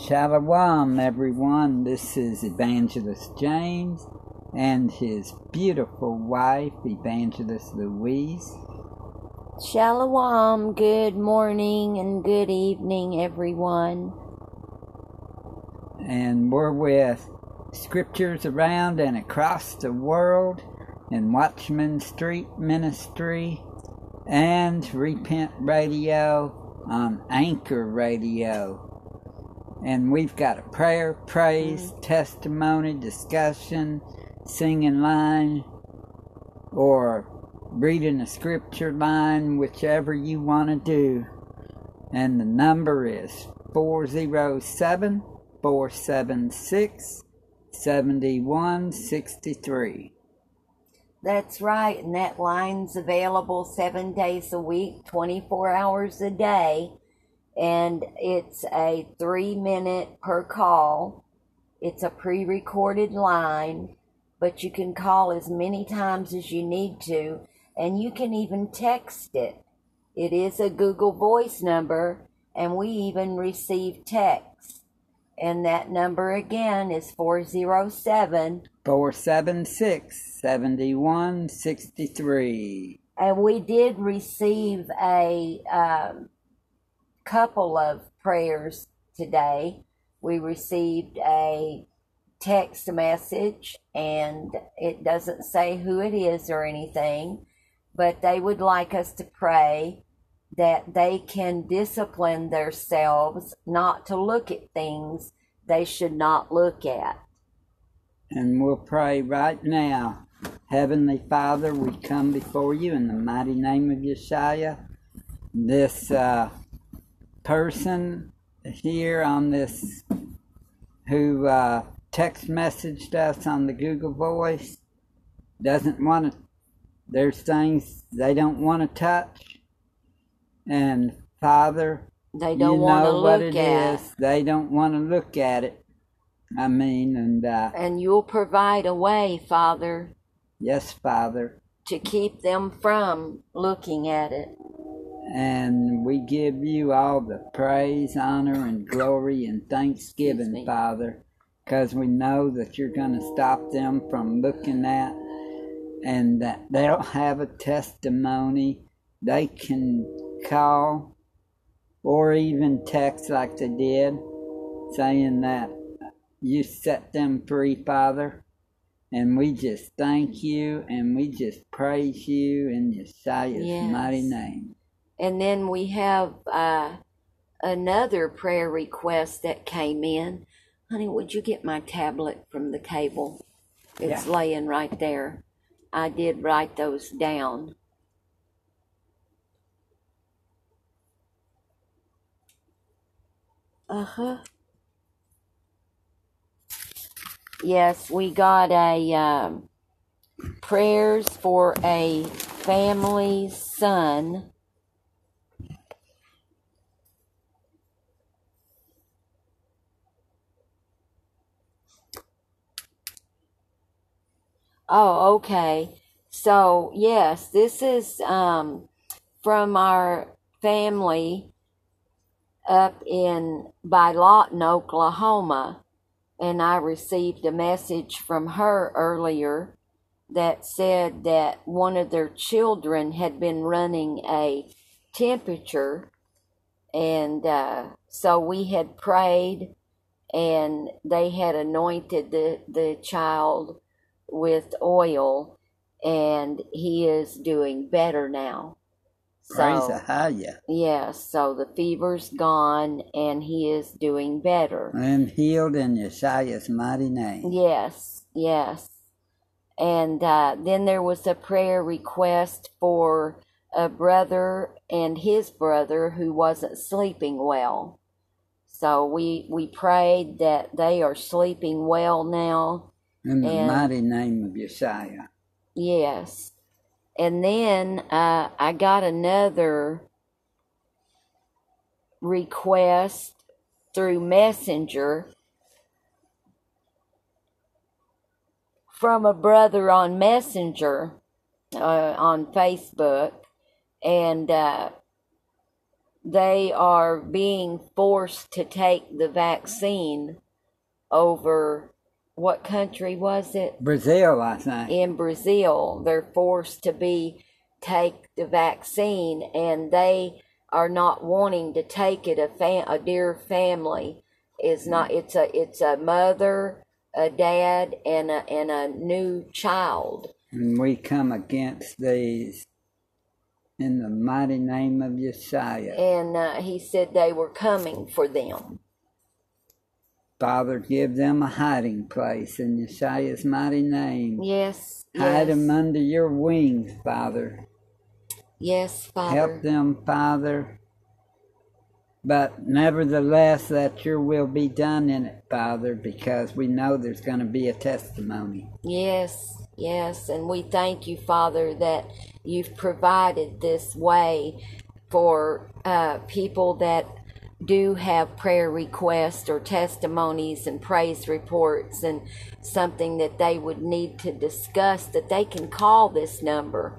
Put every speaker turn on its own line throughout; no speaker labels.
Shalom, everyone. This is Evangelist James and his beautiful wife, Evangelist Louise.
Shalom, good morning and good evening, everyone.
And we're with scriptures around and across the world in Watchman Street Ministry and Repent Radio on Anchor Radio and we've got a prayer, praise, mm-hmm. testimony, discussion, singing line, or reading a scripture line, whichever you want to do. And the number is 407 476 7163.
That's right, and that line's available seven days a week, 24 hours a day and it's a three minute per call. It's a pre recorded line, but you can call as many times as you need to, and you can even text it. It is a Google Voice number, and we even receive texts. And that number again is 407
476 7163.
And we did receive a um, couple of prayers today. We received a text message, and it doesn't say who it is or anything, but they would like us to pray that they can discipline themselves not to look at things they should not look at.
And we'll pray right now. Heavenly Father, we come before you in the mighty name of Yeshua. This uh, person here on this who uh, text messaged us on the Google Voice doesn't want to. There's things they don't want to touch, and Father,
they don't want to look
it
at.
Is. They don't want to look at it. I mean, and uh,
and you'll provide a way, Father.
Yes, Father.
To keep them from looking at it.
And we give you all the praise, honor, and glory and thanksgiving, Father, because we know that you're going to stop them from looking at and that they'll have a testimony. They can call or even text like they did, saying that you set them free, Father. And we just thank you and we just praise you in Yeshua's yes. mighty name.
And then we have uh, another prayer request that came in. Honey, would you get my tablet from the table? It's yeah. laying right there. I did write those down. Uh huh. Yes, we got a um, prayers for a family's son Oh, okay. So, yes, this is um, from our family up in by Lawton, Oklahoma. And I received a message from her earlier that said that one of their children had been running a temperature. And uh, so we had prayed and they had anointed the, the child with oil and he is doing better now.
Praise so, Yes,
yeah, so the fever's gone and he is doing better.
And healed in Yeshua's mighty name.
Yes, yes. And uh, then there was a prayer request for a brother and his brother who wasn't sleeping well. So we we prayed that they are sleeping well now
in the and, mighty name of Yeshua.
Yes. And then uh, I got another request through Messenger from a brother on Messenger uh, on Facebook. And uh, they are being forced to take the vaccine over what country was it?
Brazil, I think.
In Brazil, they're forced to be take the vaccine, and they are not wanting to take it. A fam- a dear family is not. It's a it's a mother, a dad, and a and a new child.
And we come against these in the mighty name of Yeshua.
And uh, he said they were coming for them.
Father, give them a hiding place in Yeshua's mighty name.
Yes.
Hide
yes.
them under your wings, Father.
Yes, Father.
Help them, Father. But nevertheless, that your will be done in it, Father, because we know there's going to be a testimony.
Yes, yes. And we thank you, Father, that you've provided this way for uh, people that do have prayer requests or testimonies and praise reports and something that they would need to discuss, that they can call this number.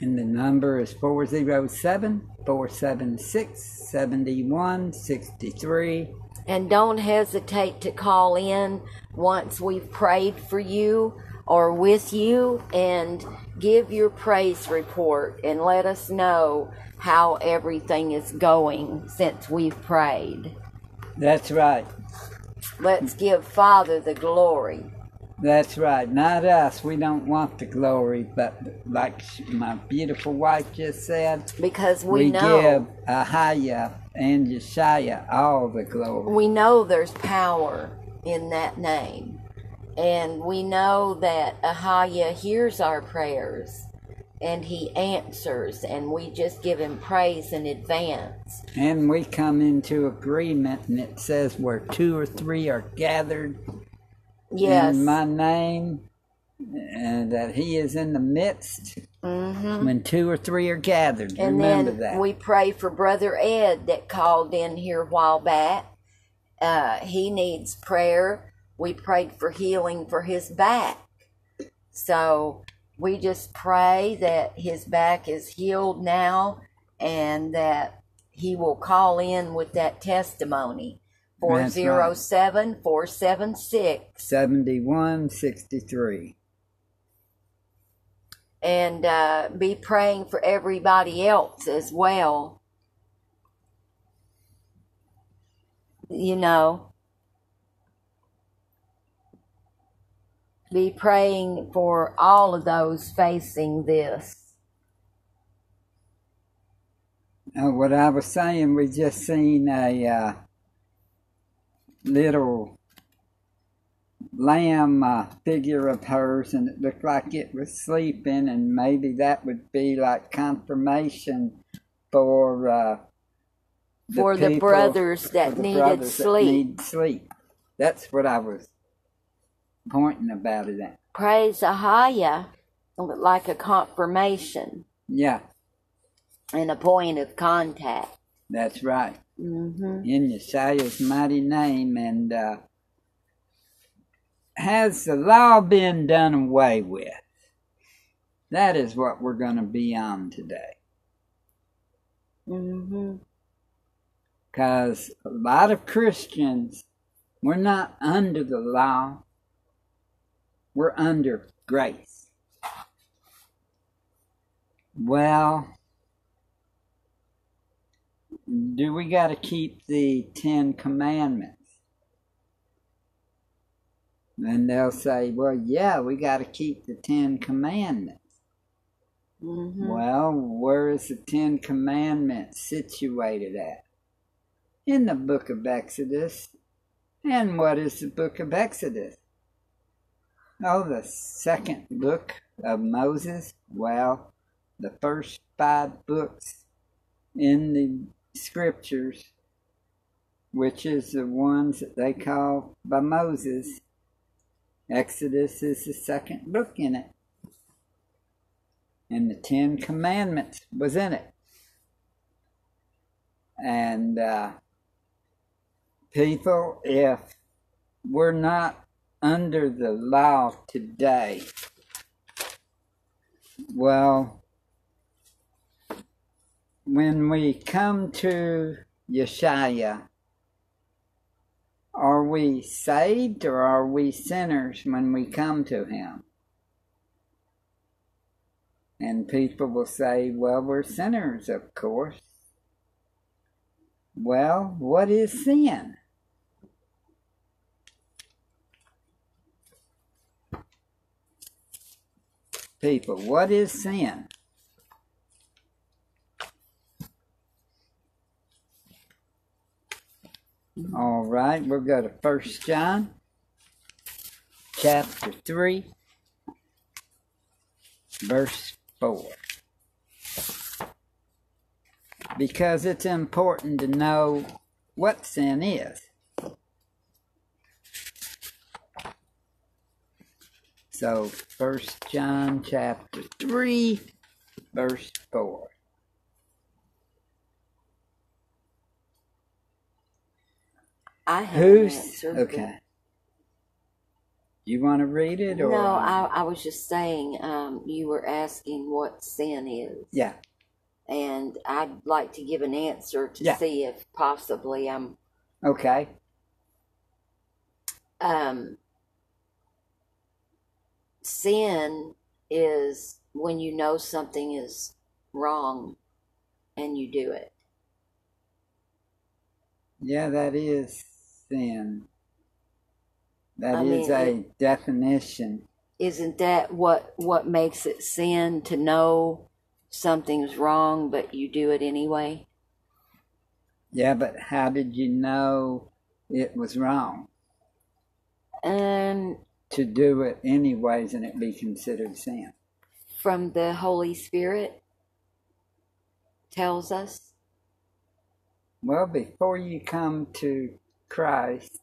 And the number is 407 476 7163.
And don't hesitate to call in once we've prayed for you or with you and give your praise report and let us know how everything is going since we've prayed.
That's right.
Let's give Father the glory.
That's right. Not us. We don't want the glory, but like my beautiful wife just said,
Because we,
we
know
give Ahaya and Yeshaya all the glory.
we know there's power in that name. And we know that Ahaya hears our prayers and he answers and we just give him praise in advance.
And we come into agreement, and it says where two or three are gathered
Yes.
in my name, and that He is in the midst.
hmm
When two or three are gathered,
And
remember that.
we pray for Brother Ed that called in here a while back. Uh, he needs prayer. We prayed for healing for his back. So we just pray that his back is healed now and that he will call in with that testimony.
That's right.
407 476
Seventy-one sixty-three.
and uh, be praying for everybody else as well. You know, be praying for all of those facing this.
Uh, what I was saying, we just seen a uh, little lamb uh, figure of hers, and it looked like it was sleeping, and maybe that would be like confirmation for uh,
For the brothers that
the
needed
brothers that need sleep. That's what I was pointing about it at.
Praise Ahaya, like a confirmation
Yeah,
and a point of contact.
that's right.
hmm
in Yeshua's mighty name. And uh, has the law been done away with? That is what we're going to be on today. Because a lot of Christians, we're not under the law, we're under grace. Well, do we got to keep the Ten Commandments? And they'll say, well, yeah, we got to keep the Ten Commandments.
hmm
Well, where is the Ten Commandments situated at? In the book of Exodus. And what is the book of Exodus? Oh, the second book of Moses. Well, the first five books in the scriptures, which is the ones that they call by Moses. Exodus is the second book in it and the Ten Commandments was in it. And uh, people, if we're not under the law today, well, when we come to Yeshua, are we saved or are we sinners when we come to Him? And people will say, well, we're sinners, of course. Well, what is sin? People, what is sin? All right, we'll go to First John, chapter three, verse four, because it's important to know what sin is. So, First John, chapter three, verse four.
I have
Who's
an
okay? You want to read it or
No, I, I was just saying, um, you were asking what sin is.
yeah?
And I'd like to give an answer to
Yeah.
see if possibly I'm
Okay,
um, sin is when you know something is wrong and you do it.
yeah, that is sin. That
I
is
mean,
a definition.
Isn't that what what makes it sin to know something's wrong but you do it anyway?
Yeah, but how did you know it was wrong
And
to do it anyways and it be considered sin?
from the Holy Spirit tells us.
Well, before you come to Christ,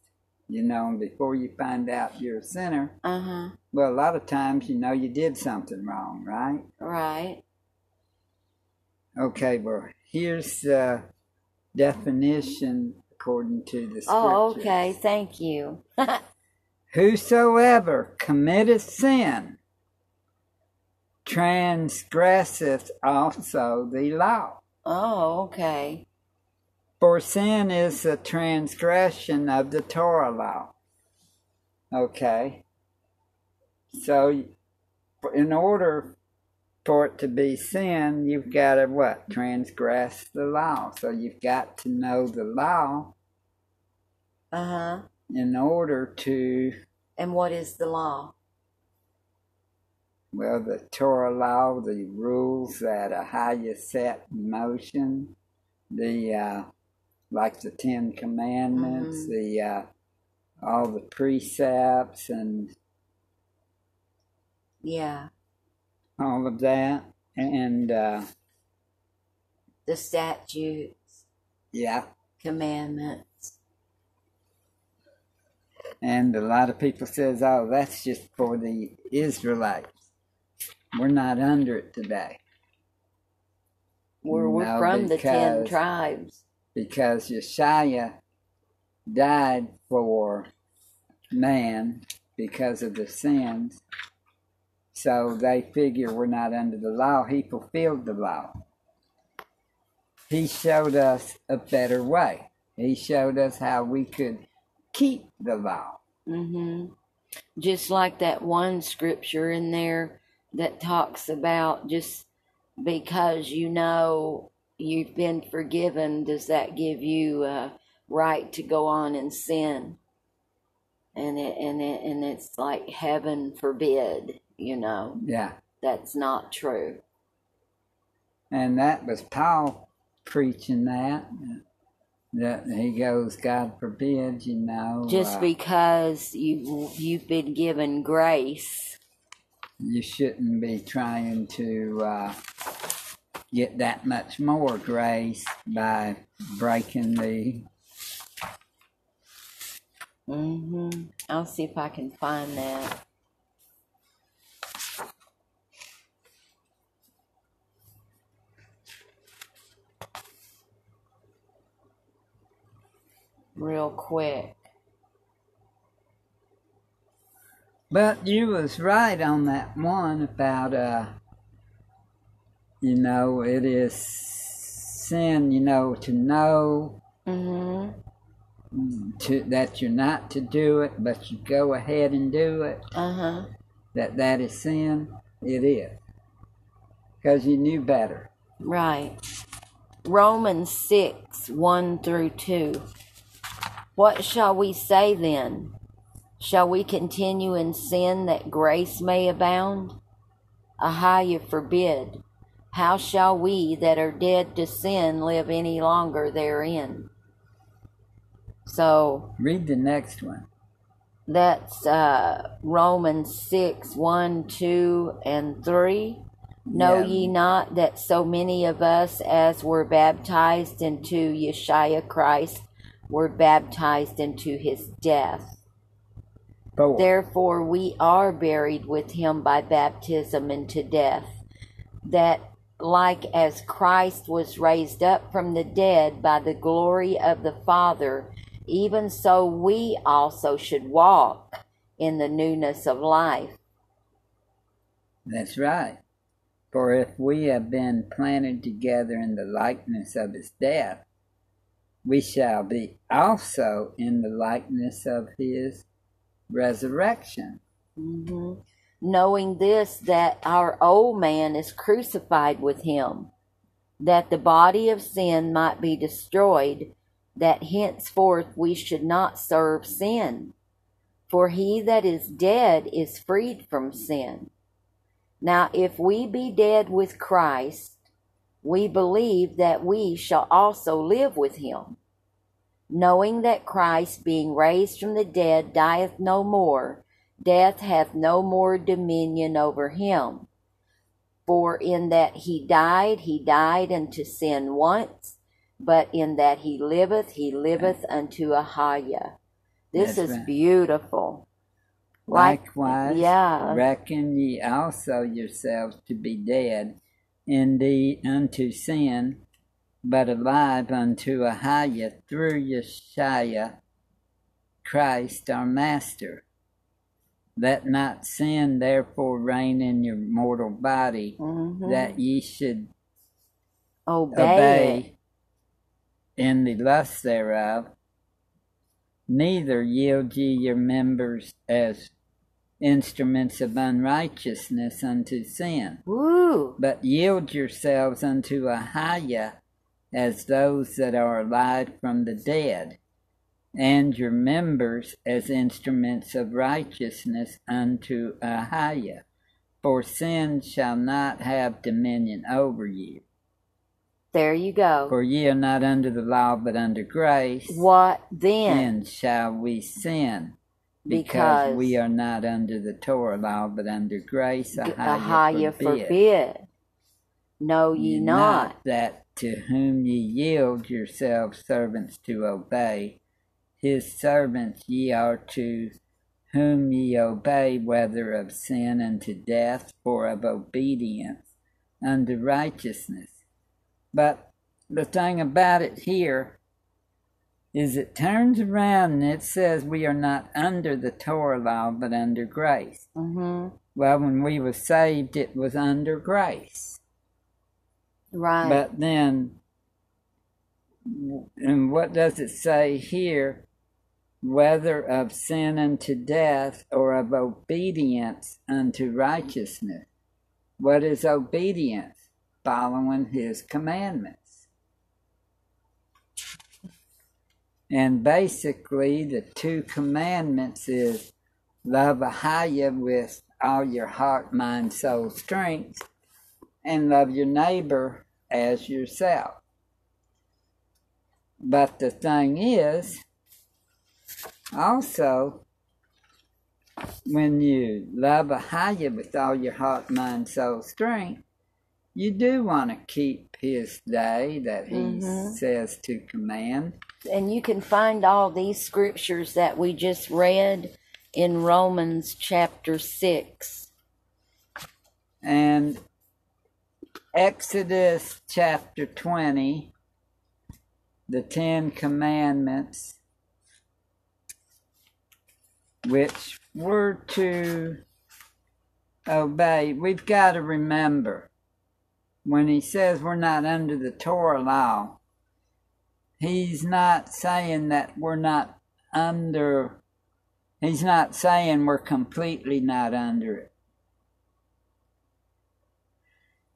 you know, and before you find out you're a sinner,
Uh huh.
well, a lot of times you know you did something wrong, right?
Right.
Okay, well, here's the definition according to the scriptures.
Oh, okay. Thank you.
Whosoever committeth sin transgresseth also the law.
oh, okay.
For sin is the transgression of the Torah law. Okay. So, in order for it to be sin, you've got to what? Transgress the law. So, you've got to know the law
Uh huh.
In order to,
And what is the law?
well, the Torah law, the rules that are how you set in motion, the, uh, like the Ten Commandments,
Mhm.
the, uh, all the precepts and
Yeah.
all of that. And, uh,
The statutes,
yeah,
commandments.
And a lot of people says, oh, that's just for the Israelites. We're not under it today
We're, we're from the ten tribes.
because Yeshua died for man because of the sins. So they figure we're not under the law. He fulfilled the law. He showed us a better way. He showed us how we could keep the vow.
Mm-hmm. Just like that one scripture in there that talks about just because you know you've been forgiven, does that give you a right to go on and sin? And it and it and it's like heaven forbid, you know.
Yeah.
That's not true.
And that was Paul preaching that. That he goes, God forbid, you know.
Just
uh,
because you you've been given grace.
you shouldn't be trying to uh, get that much more grace by breaking the.
Mm-hmm. I'll see if I can find that. Real quick.
But you was right on that one about uh, you know, it is sin, you know, to know
hmm
to that you're not to do it, but you go ahead and do it,
Uh-huh.
that that is sin, it is. Because you knew better.
Right. Romans 6, 1 through 2. What shall we say then? Shall we continue in sin that grace may abound? Ahia forbid. How shall we that are dead to sin live any longer therein? So
Read the next one.
that's uh, Romans 6 1, 2, and 3. Know
Yeah.
ye not that so many of us as were baptized into Yeshua Christ were baptized into his death? Therefore we are buried with him by baptism into death, that like as Christ was raised up from the dead by the glory of the Father, even so we also should walk in the newness of life.
That's right. For if we have been planted together in the likeness of his death, we shall be also in the likeness of his resurrection.
hmm Knowing this, that our old man is crucified with him, that the body of sin might be destroyed, that henceforth we should not serve sin. For he that is dead is freed from sin. Now, if we be dead with Christ, we believe that we shall also live with him, knowing that Christ, being raised from the dead, dieth no more death hath no more dominion over him. For in that he died, he died unto sin once, but in that he liveth, he liveth unto a higher. This
That's
is
right.
beautiful. Like-
Likewise,
yeah.
reckon ye also yourselves to be dead indeed unto sin, but alive unto Ahia through Yeshua Christ our Master. Let not sin therefore reign in your mortal body,
Mhm.
that ye should
obey,
obey in the lust thereof. Neither yield ye your members as instruments of unrighteousness unto sin.
Woo!
but yield yourselves unto Ahia as those that are alive from the dead, and your members as instruments of righteousness unto Ahia. For sin shall not have dominion over you.
There you go.
For ye are not under the law, but under grace.
What then?
Then shall we sin? Because,
Because-
we are not under the Torah law, but under grace.
Ahia forbid.
forbid.
Know ye
Ye
not.
that to whom ye yield yourselves servants to obey, his servants ye are to whom ye obey, whether of sin unto death, or of obedience unto righteousness. But the thing about it here is it turns around and it says we are not under the Torah law, but under grace.
hmm
Well, when we were saved, it was under grace.
Right.
But then, and what does it say here? Whether of sin unto death or of obedience unto righteousness. What is obedience? Following his commandments. And basically, the two commandments is love Ahia with all your heart, mind, soul, strength, and love your neighbor as yourself. But the thing is, also, when you love Ahia with all your heart, mind, soul, strength, you do want to keep his day that he
Mhm.
says to command.
And you can find all these scriptures that we just read in Romans chapter 6.
And Exodus chapter 20, the Ten Commandments, which we're to obey, we've got to remember when he says we're not under the Torah law, he's not saying that we're not under, he's not saying we're completely not under it.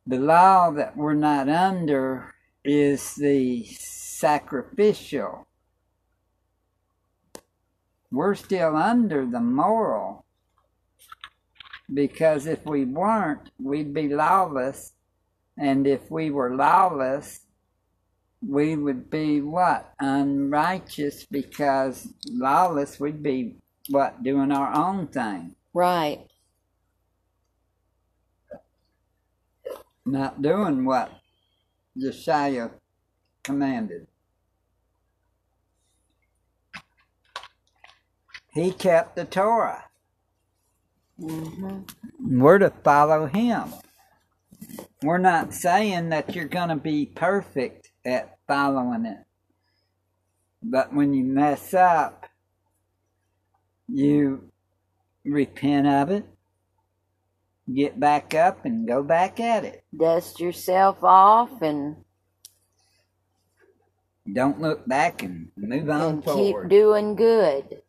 The law that we're not under is the sacrificial. We're still under the moral because if we weren't, we'd be lawless. And if we were lawless, we would be what? Unrighteous because lawless, we'd be what? Doing our own thing.
Right.
Not doing what Josiah commanded. He kept the Torah.
Mm-hmm.
We're to follow him. We're not saying that you're going to be perfect at following it. But when you mess up, you repent of it, get back up, and go back at it.
Dust yourself off and
Don't look back and move on
and keep
forward.
doing good.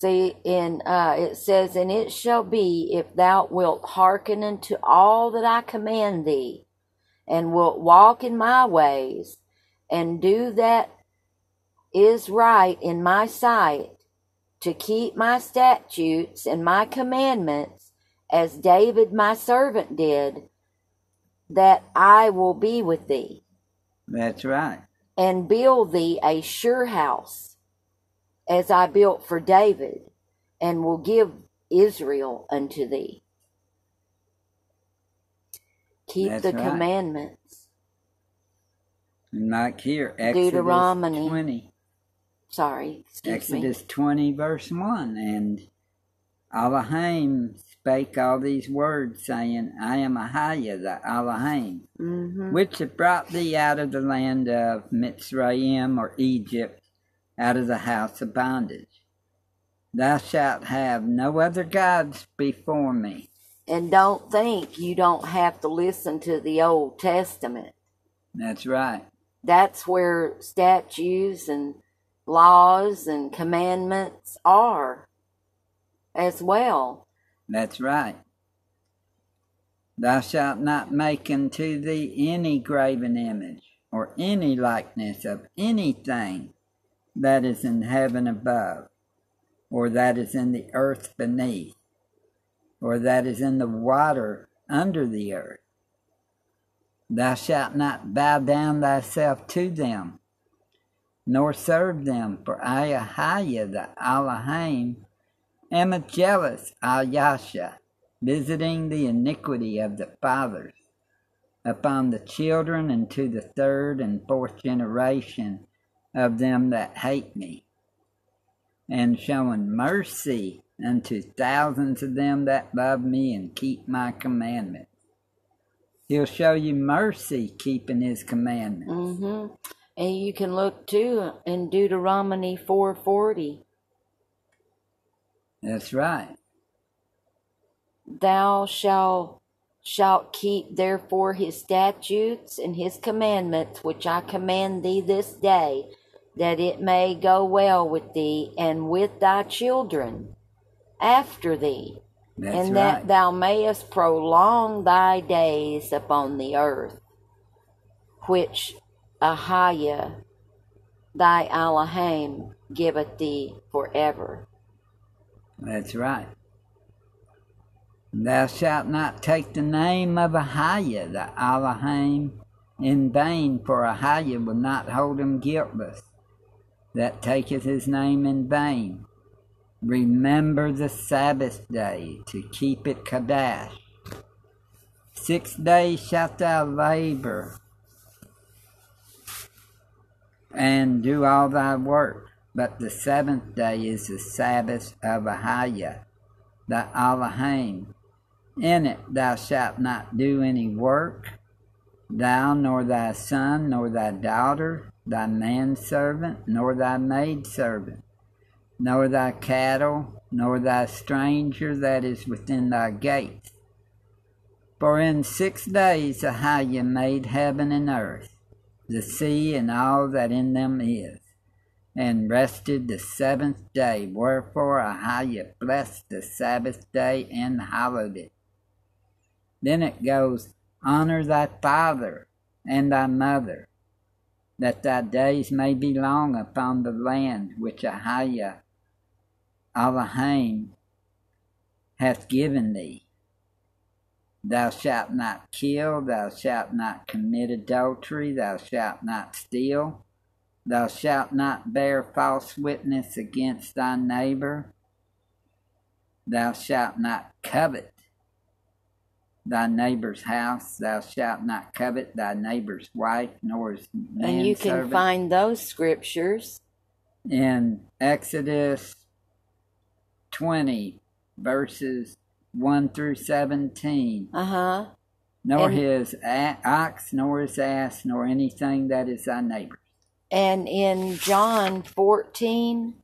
See, in uh, it says, "And it shall be if thou wilt hearken unto all that I command thee, and wilt walk in my ways, and do that is right in my sight, to keep my statutes and my commandments, as David my servant did, that I will be with thee,
That's right.
and build thee a sure house, as I built for David, and will give Israel unto thee. Keep
That's
the
right.
commandments.
And like here, Exodus
Deuteronomy.
20.
Sorry, excuse me.
Exodus 20, verse 1. And Elohim spake all these words, saying, I am Ahijah, the Elohim,
hmm
which have brought thee out of the land of Mitzrayim or Egypt, out of the house of bondage. Thou shalt have no other gods before me.
And don't think you don't have to listen to the Old Testament.
That's right.
That's where statutes and laws and commandments are as well.
That's right. Thou shalt not make unto thee any graven image, or any likeness of anything that is in heaven above, or that is in the earth beneath, or that is in the water under the earth. Thou shalt not bow down thyself to them, nor serve them, for I, Ahijah, the Elohim, am a jealous Ayasha, visiting the iniquity of the fathers upon the children and to the third and fourth generation of them that hate me, and showing mercy unto thousands of them that love me and keep my commandments. He'll show you mercy keeping his commandments.
hmm And you can look too in Deuteronomy 4:40.
That's right.
Thou shalt shalt keep therefore his statutes and his commandments which I command thee this day, that it may go well with thee and with thy children after thee,
That's
and
right.
that thou mayest prolong thy days upon the earth, which Ahiah thy Elohim giveth thee forever.
That's right. Thou shalt not take the name of Ahiah, the Elohim, in vain, for Ahiah will not hold him guiltless that taketh his name in vain. Remember the Sabbath day to keep it Kadash. Six days shalt thou labor and do all thy work, but the seventh day is the Sabbath of Ahiah, the Elohim. In it thou shalt not do any work, thou nor thy son, nor thy daughter, thy manservant, nor thy maidservant, nor thy cattle, nor thy stranger that is within thy gates. For in six days Ahiah made heaven and earth, the sea and all that in them is, and rested the seventh day. Wherefore Ahiah blessed the Sabbath day and hallowed it. Then it goes, Honor thy father and thy mother, that thy days may be long upon the land which Ahiah Elohim hath given thee. Thou shalt not kill, thou shalt not commit adultery, thou shalt not steal, thou shalt not bear false witness against thy neighbor, thou shalt not covet thy neighbor's house, thou shalt not covet thy neighbor's wife, nor his man
And you can
servant.
find those scriptures.
in Exodus 20, verses 1 through 17.
Uh huh.
Nor
And-
his ox, nor his ass, nor anything that is thy neighbor.
And in John 14,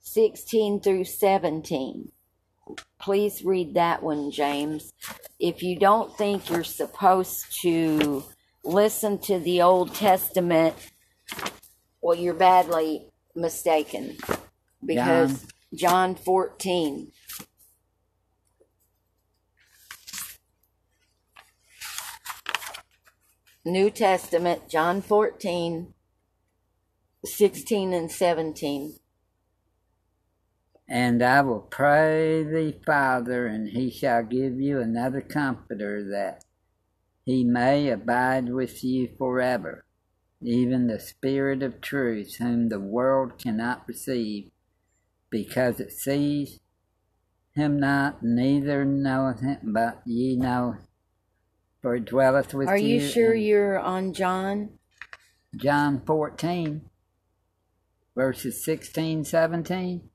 16 through 17. Please read that one, James. If you don't think you're supposed to listen to the Old Testament, well, you're badly mistaken. Because John 14. New Testament, John 14, 16 and 17.
And I will pray thee, Father, and he shall give you another comforter that he may abide with you forever, even the Spirit of truth, whom the world cannot receive, because it sees him not, neither knoweth him, but ye know, for it dwelleth with
Are
you.
Are you sure you're on John?
John 14, verses 16, 17.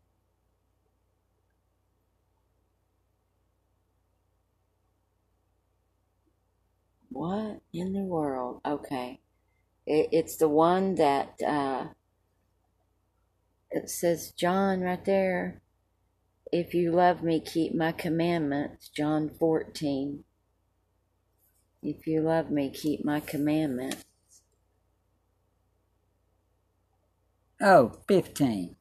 What in the world? Okay. It, it's the one that uh, it says John right there. If you love me, keep my commandments. John 14. If you love me, keep my commandments.
Oh, 15.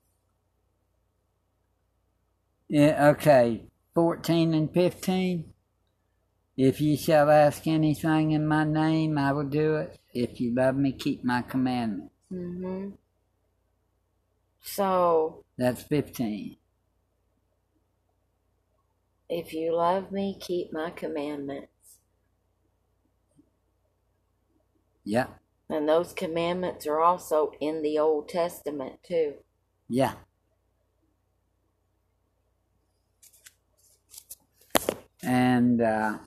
Yeah, okay. 14 and 15. If ye shall ask anything in my name, I will do it. If you love me, keep my commandments.
Mm-hmm. So,
That's 15.
if you love me, keep my commandments.
Yeah,
And those commandments are also in the Old Testament, too.
yeah. And, uh,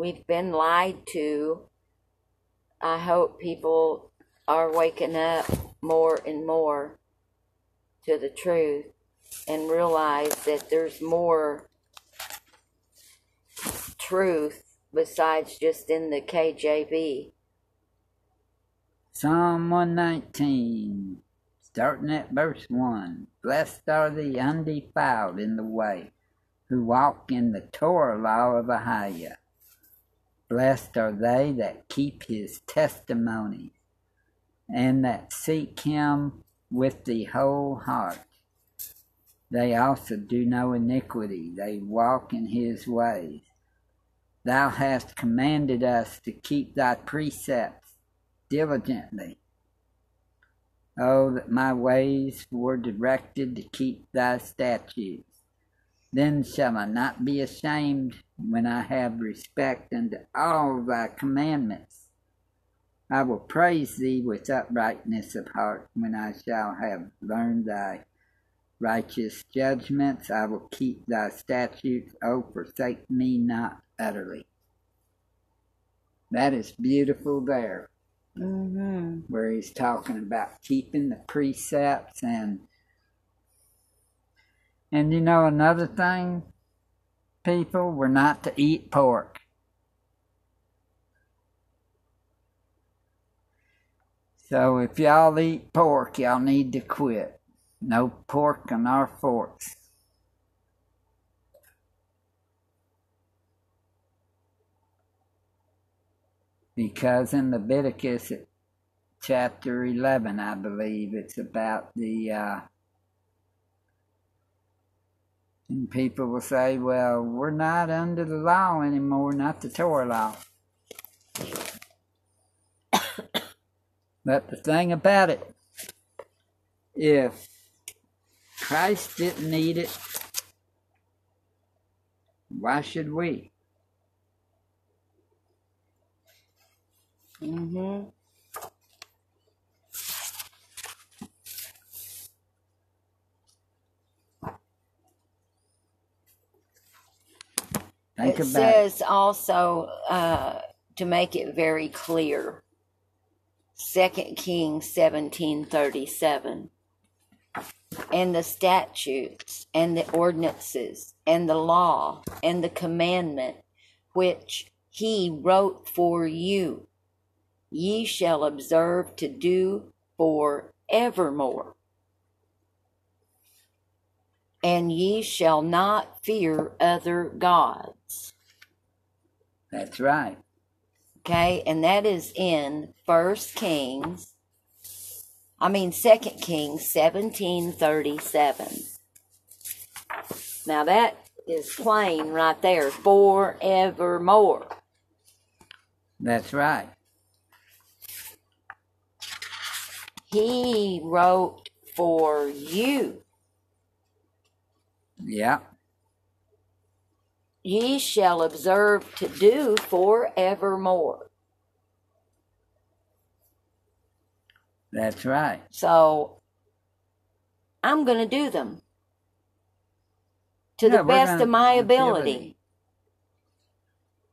We've been lied to. I hope people are waking up more and more to the truth and realize that there's more truth besides just in the KJV.
Psalm 119, starting at verse 1. Blessed are the undefiled in the way, who walk in the Torah law of Ahiah. Blessed are they that keep his testimony and that seek him with the whole heart. They also do no iniquity, they walk in his ways. Thou hast commanded us to keep thy precepts diligently. Oh, that my ways were directed to keep thy statutes. Then shall I not be ashamed when I have respect unto all thy commandments. I will praise thee with uprightness of heart when I shall have learned thy righteous judgments. I will keep thy statutes. Oh, forsake me not utterly. That is beautiful there
Mm-hmm.
where he's talking about keeping the precepts and and you know another thing people we're not to eat pork so if y'all eat pork y'all need to quit No pork on our forks. Because in Leviticus chapter 11, I believe, it's about the. Uh, and people will say, well, we're not under the law anymore, not the Torah law. but the thing about it, if Christ didn't need it, why should we?
Mm-hmm.
Think
it says also uh, to make it very clear. Second King seventeen thirty seven. And the statutes and the ordinances and the law and the commandment which he wrote for you, ye shall observe to do for evermore. And ye shall not fear other gods.
That's right.
Okay, and that is in First Kings. I mean Second Kings seventeen thirty seven. Now that is plain right there, forevermore.
That's right.
He wrote for you.
Yeah.
Ye shall observe to do forevermore.
That's right.
So I'm going to do them to
Yeah,
the best of my
ability.
ability.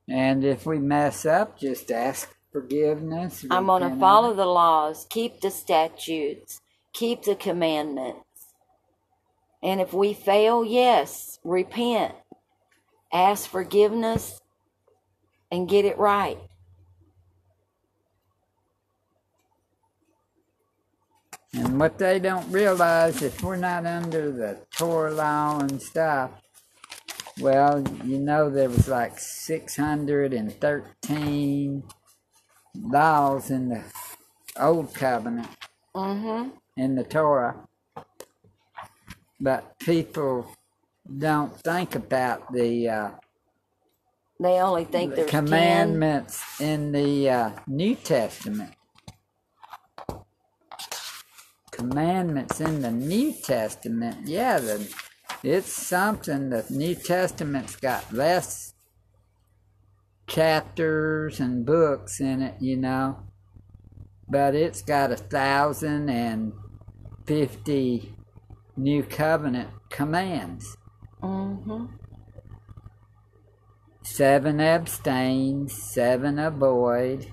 And if we mess up, just ask forgiveness.
I'm going to follow the laws, keep the statutes, keep the commandments. And if we fail, yes, repent, ask forgiveness, and get it right.
And what they don't realize, if we're not under the Torah law and stuff, well, you know, there was like 613 laws in the Old Covenant
Mm-hmm.
in the Torah. But people don't think about the uh,
They only think
the
there's
commandments in the uh, New Testament. Commandments in the New Testament, yeah, the, it's something. The New Testament's got less chapters and books in it, you know, but it's got a thousand and fifty New Covenant commands.
Mm-hmm.
Seven abstain, seven avoid,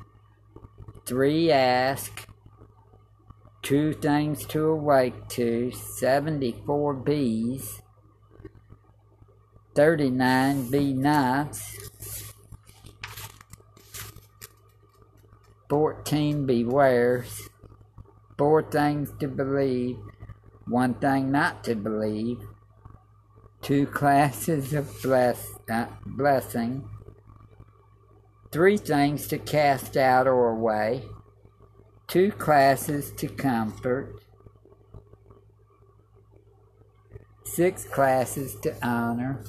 three ask, two things to awake to, 74 bees, 39 be nots, 14 bewares, four things to believe, one thing not to believe, two classes of bless, uh, blessing, three things to cast out or away, two classes to comfort, six classes to honor,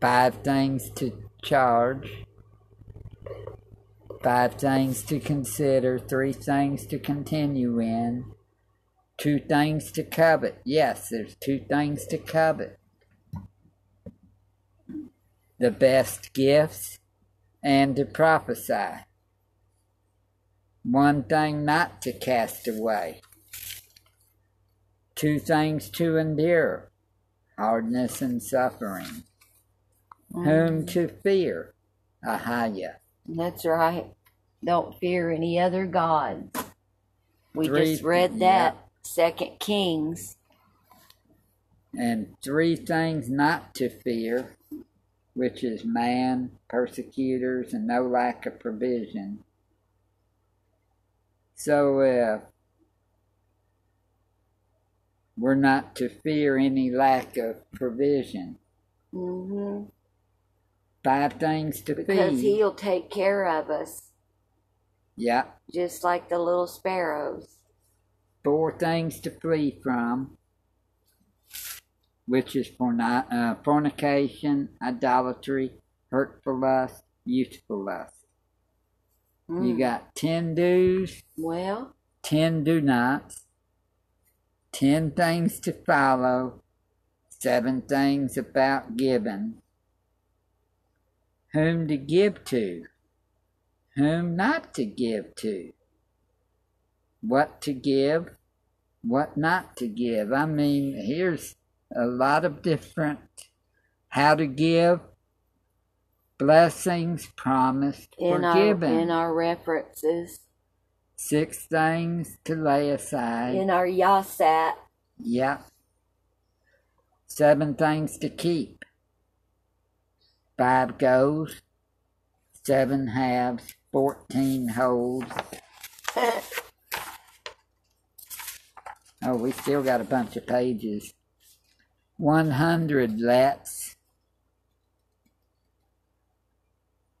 five things to charge, five things to consider, three things to continue in, two things to covet. Yes, there's two things to covet the best gifts and to prophesy. One thing not to cast away. Two things to endure hardness and suffering. Mm. Whom to fear. Ahaya.
That's right. Don't fear any other gods. We
Three-
just read that. Second Kings.
And three things not to fear, which is man, persecutors, and no lack of provision. uh, if, So if We're not to fear any lack of provision.
hmm
Five things to
Because
feed.
he'll take care of us,
Yeah.
just like the little sparrows.
Four things to flee from, which is forni- uh, fornication, idolatry, hurtful lust, youthful lust. You
Mm.
got ten do's,
Well,
ten do nots, ten things to follow, seven things about giving, whom to give to, whom not to give to, what to give, what not to give. I mean, here's a lot of different how to give, blessings promised
in our in our references,
Six things to lay aside.
in our yasat,
Yep. Seven things to keep. Five goes. Seven halves. Fourteen holds. Oh, we still got a bunch of pages. One hundred lets.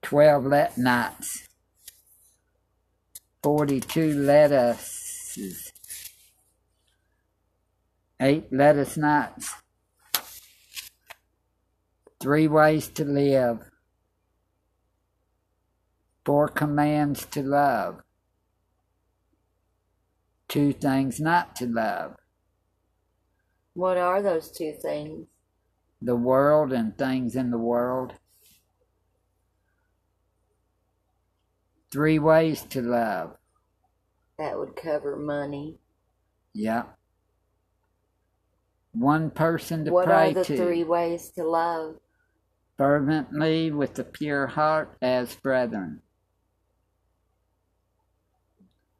Twelve let nots. Forty-two lettuces eight lettuce knots, three ways to live, four commands to love, two things not to love,
what are those two things?
the world and things in the world, three ways to love,
That would cover money.
yeah. One person to
what
pray
are the
to.
three ways to love?
fervently with a pure heart as brethren.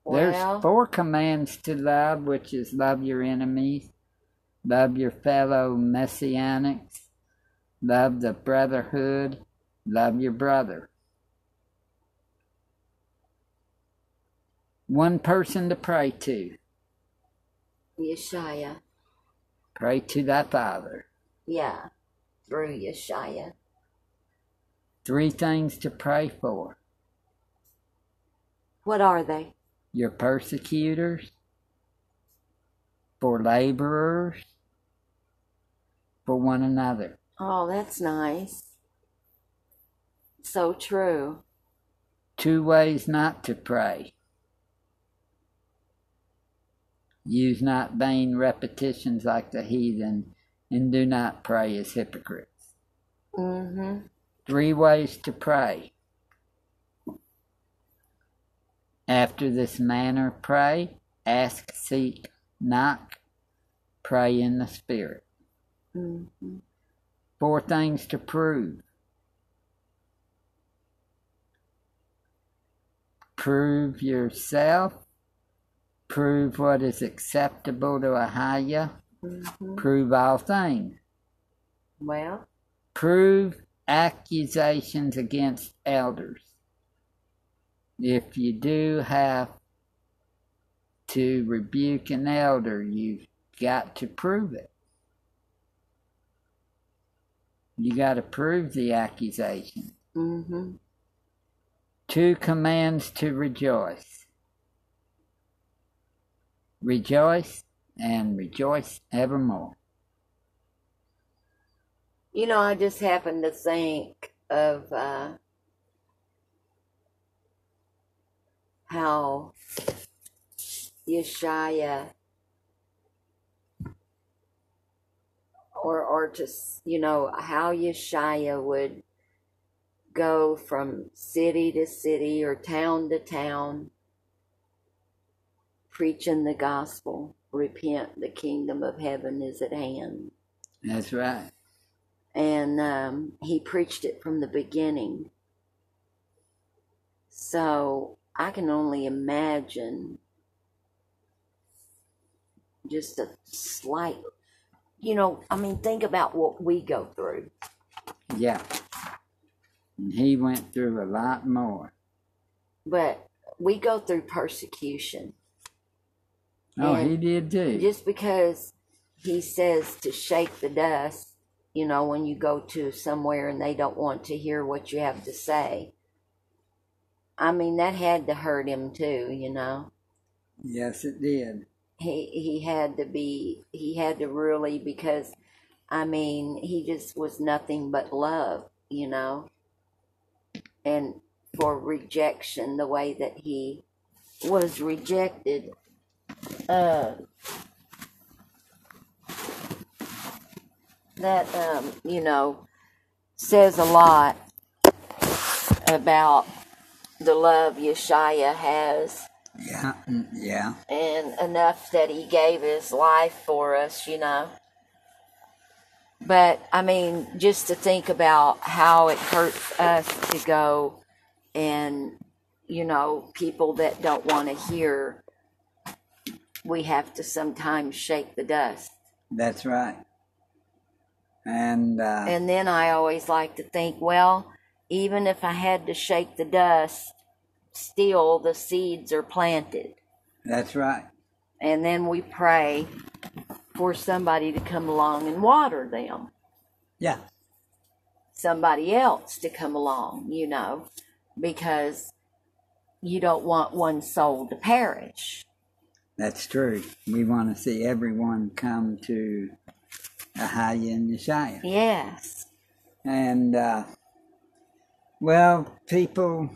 There's four commands to love, which is love your enemies, love your fellow messianics, love the brotherhood, love your brother. One person to pray to.
Yeshaya.
Pray to thy Father.
Yeah, through Yeshaya.
Three things to pray for.
What are they?
Your persecutors, for laborers, for one another.
Oh, that's nice. So true.
Two ways not to pray. Use not vain repetitions like the heathen, and do not pray as hypocrites.
Mm-hmm.
Three ways to pray. After this manner, pray, ask, seek, knock, pray in the Spirit.
Mm-hmm.
Four things to prove. Prove yourself. Prove what is acceptable to Ahaya.
Mm-hmm.
Prove all things.
Well,
Prove accusations against elders. If you do have to rebuke an elder, you've got to prove it. You got to prove the accusation.
mm-hmm.
Two commands to rejoice. Rejoice and rejoice evermore.
You know, I just happened to think of uh, how Yeshaya, or or just you know how Yeshaya would go from city to city or town to town, preaching the gospel. Repent, the kingdom of heaven is at hand
That's right.
and um, he preached it from the beginning. So I can only imagine just a slight, you know, I mean, think about what we go through.
Yeah. And he went through a lot more.
But we go through persecution.
Oh,
And
he did too.
just because he says to shake the dust, you know, when you go to somewhere and they don't want to hear what you have to say. I mean, that had to hurt him too, you know.
Yes, it did.
He he had to be he had to really because I mean, he just was nothing but love, you know. And for rejection the way that he was rejected uh that um, you know says a lot about the love Yeshaya has
Yeah, mm, yeah,
and enough that he gave his life for us, you know. But I mean, just to think about how it hurts us to go and, you know, people that don't want to hear, we have to sometimes shake the dust.
that's right. And uh,
And then I always like to think, well, even if I had to shake the dust, still the seeds are planted.
that's right.
And then we pray for somebody to come along and water them,
Yeah,
somebody else to come along, you know, because you don't want one soul to perish.
that's true. We want to see everyone come to Ahaya and Yeshaya.
Yes.
And, uh, well, people,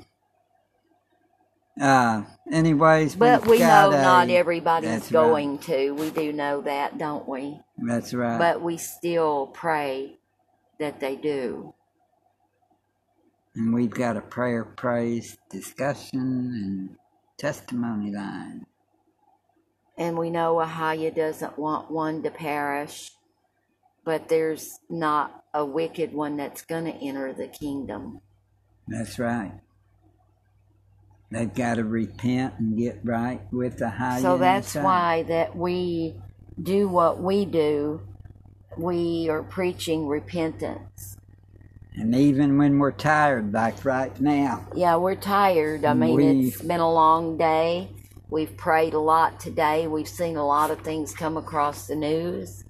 uh, anyways,
But
we've
know
a-
not everybody's
that's right.
going to. We do know that, don't we?
That's right.
But we still pray that they do.
and we've got a prayer, praise, discussion, and testimony line.
And we know Ahaya doesn't want one to perish, but there's not a wicked one that's going to enter the kingdom.
That's right. They've got to repent and get right with the high.
So that's why that we do what we do. We are preaching repentance.
And even when we're tired, like right now,
Yeah, we're tired. I mean, it's been a long day. We've prayed a lot today. We've seen a lot of things come across the news.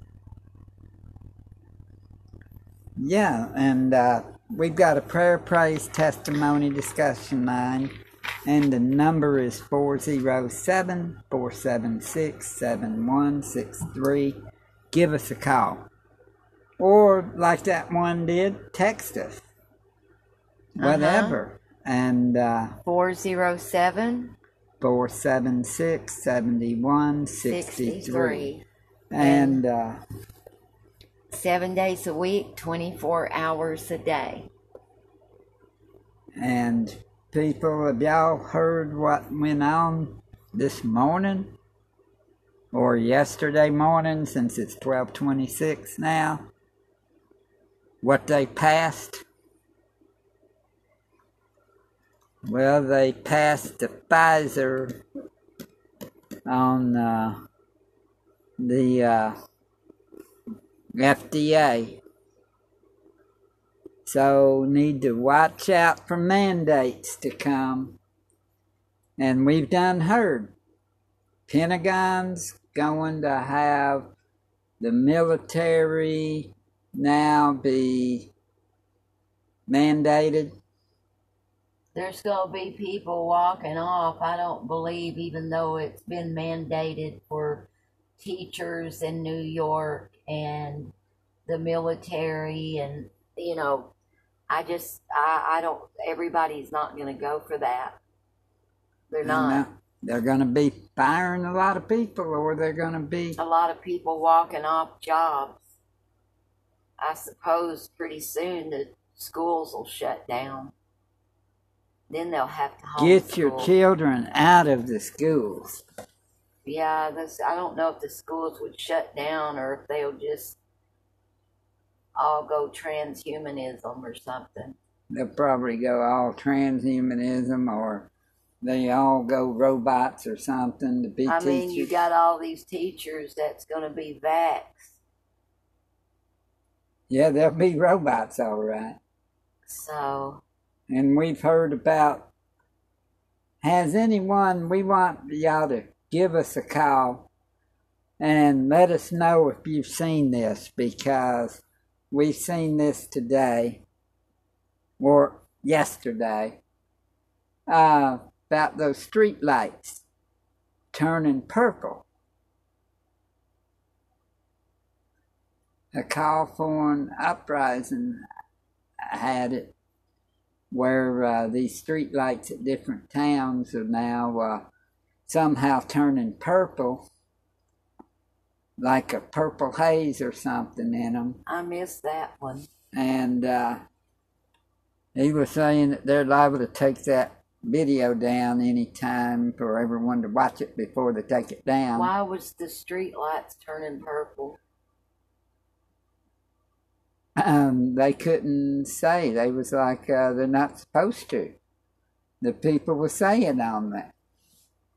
yeah, and uh, we've got a prayer, praise, testimony discussion line, and the number is 407 476 7163. Give us a call. Or, like that one did, text us. Whatever. And, uh,
407
four seven six seventy one sixty three
63.
and uh,
Seven days a week, 24 hours a day.
and people have y'all heard what went on this morning? Or yesterday morning since it's twelve twenty six now? What they passed? Well they passed the Pfizer on uh, the uh, FDA. So need to watch out for mandates to come. And we've done heard Pentagon's going to have the military now be mandated.
There's going to be people walking off, I don't believe, even though it's been mandated for teachers in New York and the military, and, you know, I just, I, I don't, everybody's not going to go for that. They're not.
They're going to be firing a lot of people, or they're going to be.
A lot of people walking off jobs. I suppose pretty soon the schools will shut down. Then they'll have to
Get your children out of the schools.
Yeah, this I don't know if the schools would shut down or if they'll just all go transhumanism or something.
They'll probably go all transhumanism, or they all go robots or something to be
I
teachers.
mean, you got all these teachers that's going to be vax.
yeah, they'll be robots, all right.
So,
And we've heard about. Has anyone? We want y'all to give us a call. And let us know if you've seen this because we've seen this today or yesterday uh, about those street lights turning purple. A call for an uprising had it where uh, these street lights at different towns are now uh, somehow turning purple, like a purple haze or something in them.
I missed that one.
And uh, he was saying that they're liable to take that video down anytime for everyone to watch it before they take it down.
Why was the street lights turning purple?
Um, they couldn't say. They was like uh, they're not supposed to. The people were saying on that.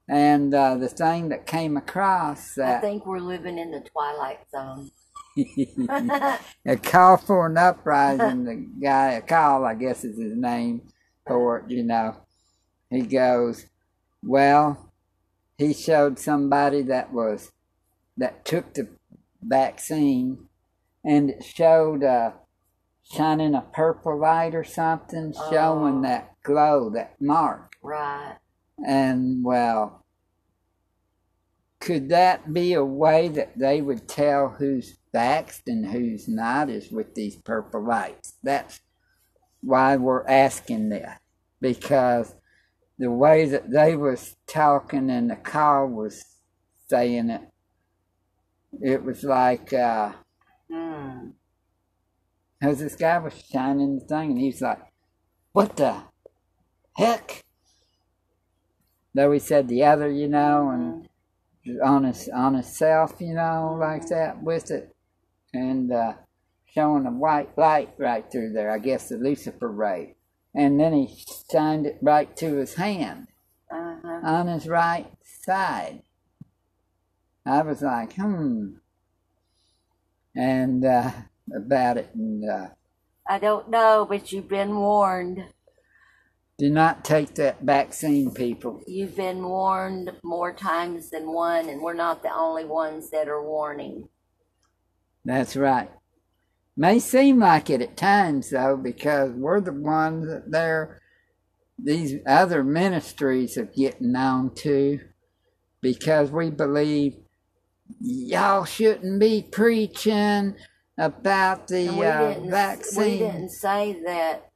And uh, the thing that came across
I think we're living in the twilight zone.
a call for an uprising, the guy, a call, I guess is his name for it, you know. He goes, Well, he showed somebody that was, that took the vaccine and it showed uh, shining a purple light or something, showing
Oh.
that glow, that mark.
right.
And well, could that be a way that they would tell who's vaxxed and who's not is with these purple lights? That's why we're asking that. Because the way that they was talking and the call was saying it, it was like, uh,
Hmm.
because this guy was shining the thing and he was like, what the heck? Though he said the other, you know, and on his on himself, you know, like that with it, and uh, showing a white light right through there. I guess the Lucifer ray, and then he shined it right to his hand
Uh-huh.
on his right side. I was like, hmm, and uh, about it, and uh,
I don't know, but you've been warned.
Do not take that vaccine, people.
You've been warned more times than one, and we're not the only ones that are warning.
That's right. May seem like it at times, though, because we're the ones that they're, these other ministries are getting on to because we believe y'all shouldn't be preaching about the
we
uh,
didn't, we
vaccine.
didn't say that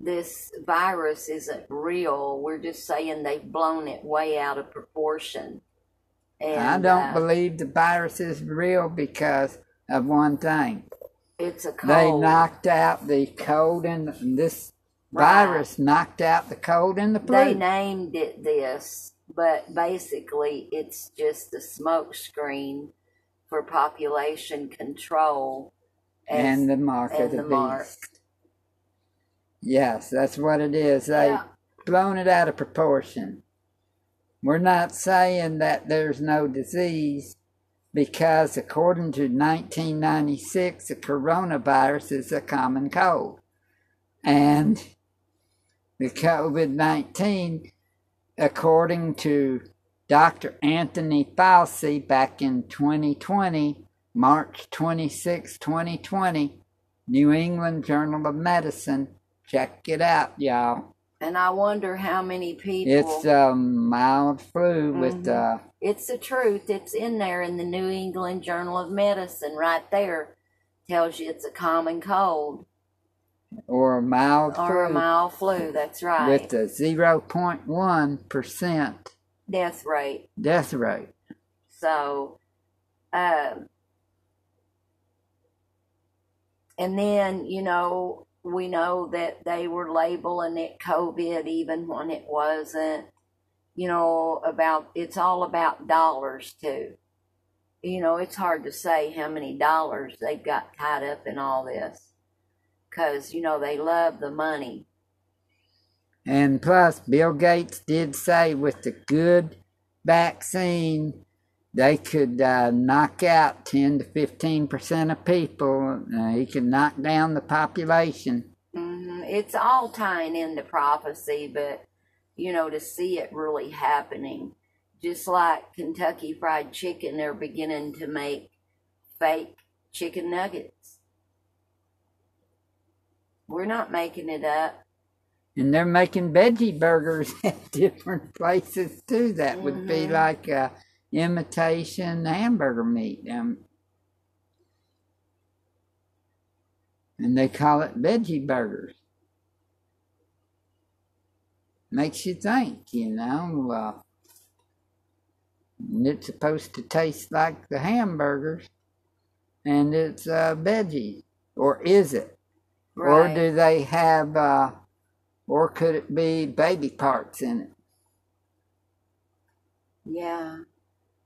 this virus isn't real. We're just saying they've blown it way out of proportion. And
I don't
uh,
believe the virus is real because of one thing.
it's a cold.
They knocked out the cold and this
Right.
virus knocked out the cold and the flu.
They named it this, but basically it's just a smoke screen for population control. as-
and the mark of
and
the,
the
beast.
mark.
Yes, that's what it is. They
Yeah.
blown it out of proportion. We're not saying that there's no disease because according to 1996 the coronavirus is a common cold. And the COVID-19 according to Dr. Anthony Fauci back in 2020, March 26, 2020, New England Journal of Medicine. Check it out, y'all.
And I wonder how many people.
It's a mild flu with
Mhm.
uh,
It's the truth. It's in there in the New England Journal of Medicine, right there. Tells you it's a common cold
or a mild flu
or a mild flu. That's right.
with a 0.1%
Death rate.
death rate.
So, um, and then, you know, we know that they were labeling it COVID even when it wasn't. You know, about it's all about dollars too. You know, it's hard to say how many dollars they've got tied up in all this because, you know, they love the money.
And plus, Bill Gates did say with the good vaccine, they could uh, knock out 10 to 15% of people. Uh, he could knock down the population.
hmm It's all tying into prophecy, but you know, to see it really happening, just like Kentucky Fried Chicken, they're beginning to make fake chicken nuggets. We're not making it up.
And they're making veggie burgers at different places too. That would be
Mhm.
like a imitation hamburger meat. Um, and they call it veggie burgers. Makes you think, you know. Uh, and it's supposed to taste like the hamburgers, and it's uh, veggie, or is it? Or do they have, uh, or could it be baby parts in it?
Yeah.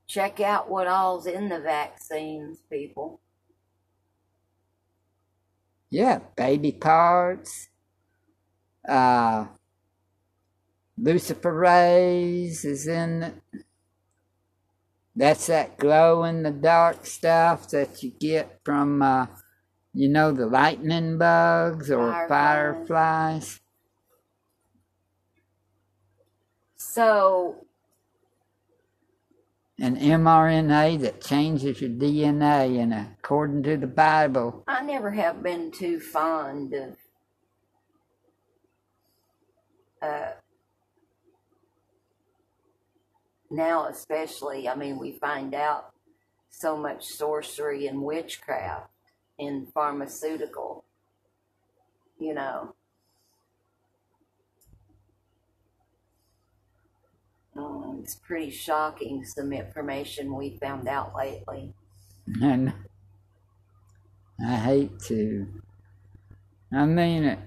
Check out what all's in the vaccines, people.
Yeah, baby parts, uh, luciferase is in. That's that glow in the dark stuff that you get from, uh, you know, the lightning bugs or
Fireflies.
fireflies.
So,
An mRNA that changes your DNA, and according to the Bible,
I never have been too fond of uh, now, especially. I mean, we find out so much sorcery and witchcraft in pharmaceutical, you know. Um, it's pretty shocking some information we found out lately.
and I hate to. I mean it.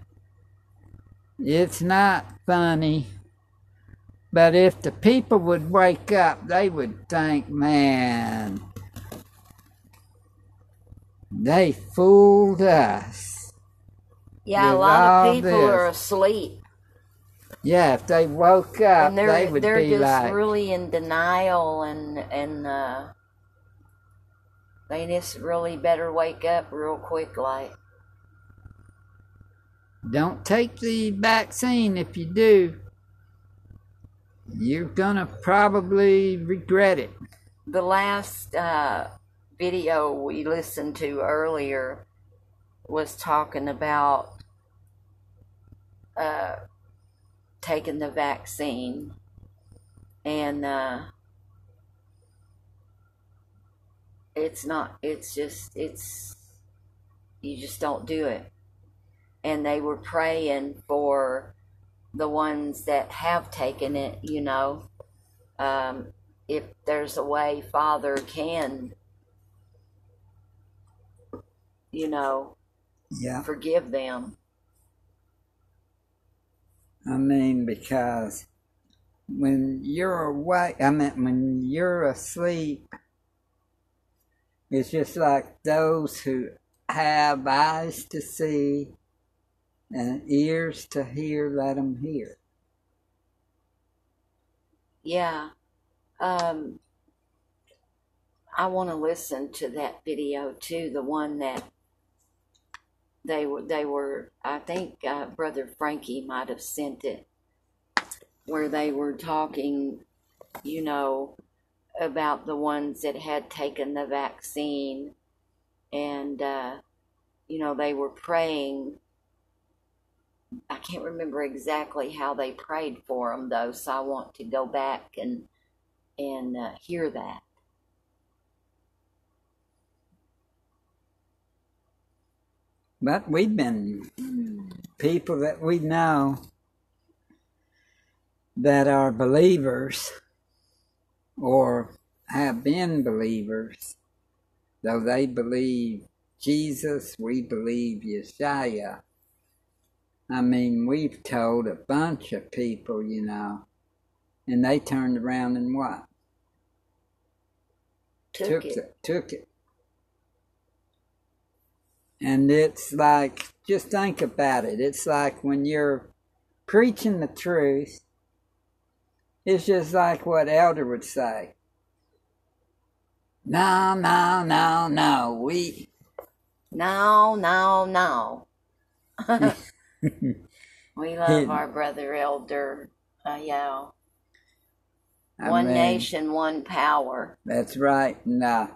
It's not funny, but if the people would wake up, they would think, man, they fooled us.
Yeah, a lot of people are asleep.
Yeah, if they woke up,
and
they
they're
would
they're
be
just
like,
really in denial and and uh they just really better wake up real quick like
don't take the vaccine if you do. You're gonna probably regret it.
the last uh video we listened to earlier was talking about uh taking the vaccine. And uh it's not it's just it's you just don't do it. And they were praying for the ones that have taken it you know. Um, if there's a way father can you know
Yeah.
forgive them
I mean, because when you're awake, I mean, when you're asleep, it's just like those who have eyes to see and ears to hear, let them hear.
yeah um i want to listen to that video too the one that they were they were i think uh, brother frankie might have sent it where they were talking you know about the ones that had taken the vaccine and uh you know they were praying I can't remember exactly how they prayed for them though, so I want to go back and and uh, hear that.
But we've been people that we know that are believers or have been believers, though they believe Jesus, we believe Yeshua. I mean, we've told a bunch of people, you know, and they turned around and what?
Took, it.
it. Took it. And it's like, just think about it. It's like when you're preaching the truth, it's just like what Elder would say. No, no, no, no. We,
No, no, no. we love our brother Elder. Uh.
I
one
mean,
nation, one power.
That's right. And uh,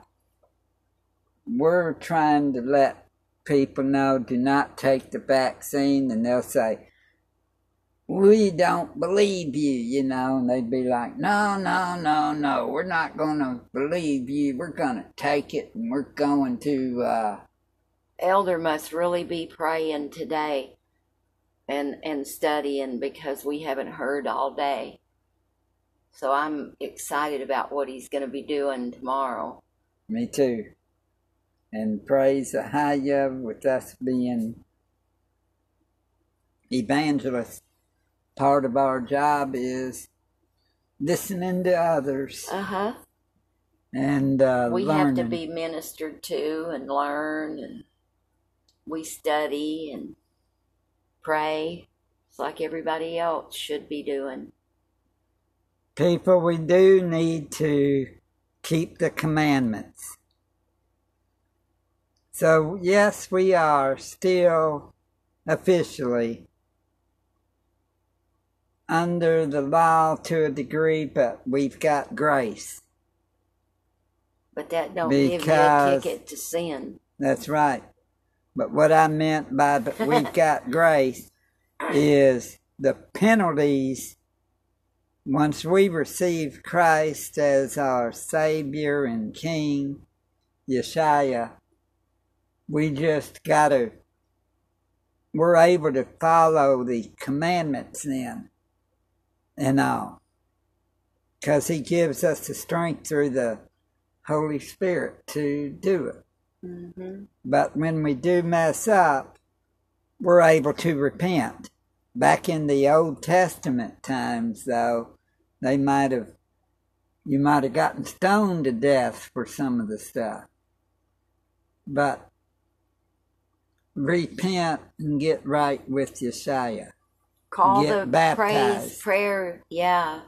we're trying to let people know do not take the vaccine, and they'll say, we don't believe you, you know, and they'd be like, no, no, no, no, we're not going to believe you. We're going to take it and we're going to, uh,
Elder must really be praying today and and studying because we haven't heard all day. So I'm excited about what he's going to be doing tomorrow.
me too. And praise the Haya with us being evangelists. Part of our job is listening to others
Uh huh.
and uh,
We
learning.
have to be ministered to and learn, and we study and pray. It's like everybody else should be doing.
People, we do need to keep the commandments. So, yes, we are still officially under the law to a degree, but we've got grace.
But that don't give you a ticket to sin.
That's right. But what I meant by the, we've got grace is the penalties once we receive Christ as our Savior and King, Yeshua, we just got to, we're able to follow the commandments then and all. Because He gives us the strength through the Holy Spirit to do it.
hmm
But when we do mess up, we're able to repent. Back in the Old Testament times, though, they might have, you might have gotten stoned to death for some of the stuff. But repent and get right with Yeshua.
Call
Get
the
baptized.
praise prayer, yeah,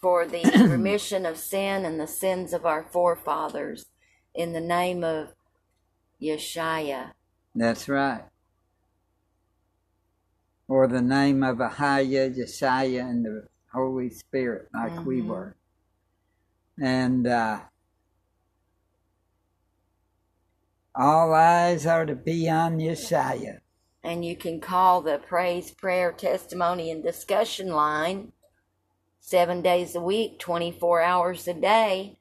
for the remission of sin and the sins of our forefathers in the name of Yeshua.
That's right. Or the name of Ahaya, Yeshua, and the Holy Spirit, like we
Mhm.
were. And uh, all eyes are to be on Yeshua.
And you can call the praise, prayer, testimony, and discussion line seven days a week, 24 hours a day.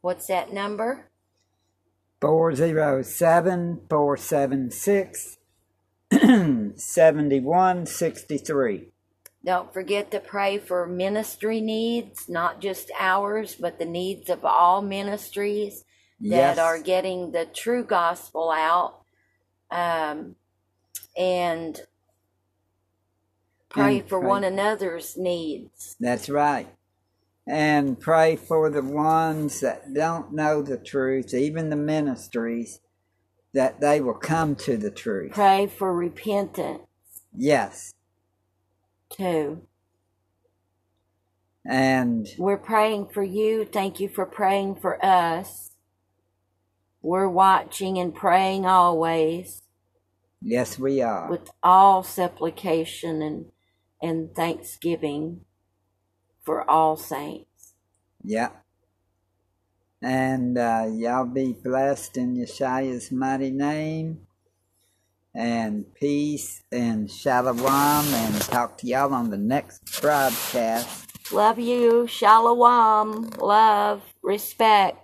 What's that number?
407 476 7163.
Don't forget to pray for ministry needs, not just ours, but the needs of all ministries that
Yes.
are getting the true gospel out. Um, and pray
And
for
pray-
one another's needs.
That's right. And pray for the ones that don't know the truth, even the ministries, that they will come to the truth.
Pray for repentance
Yes.
too.
And
We're praying for you. Thank you for praying for us. We're watching and praying always
yes, we are.
with all supplication and, and thanksgiving for all saints.
Yeah. And uh, y'all be blessed in Yeshua's mighty name. And peace and shalom. And talk to y'all on the next broadcast.
Love you. Shalom. Love. Respect.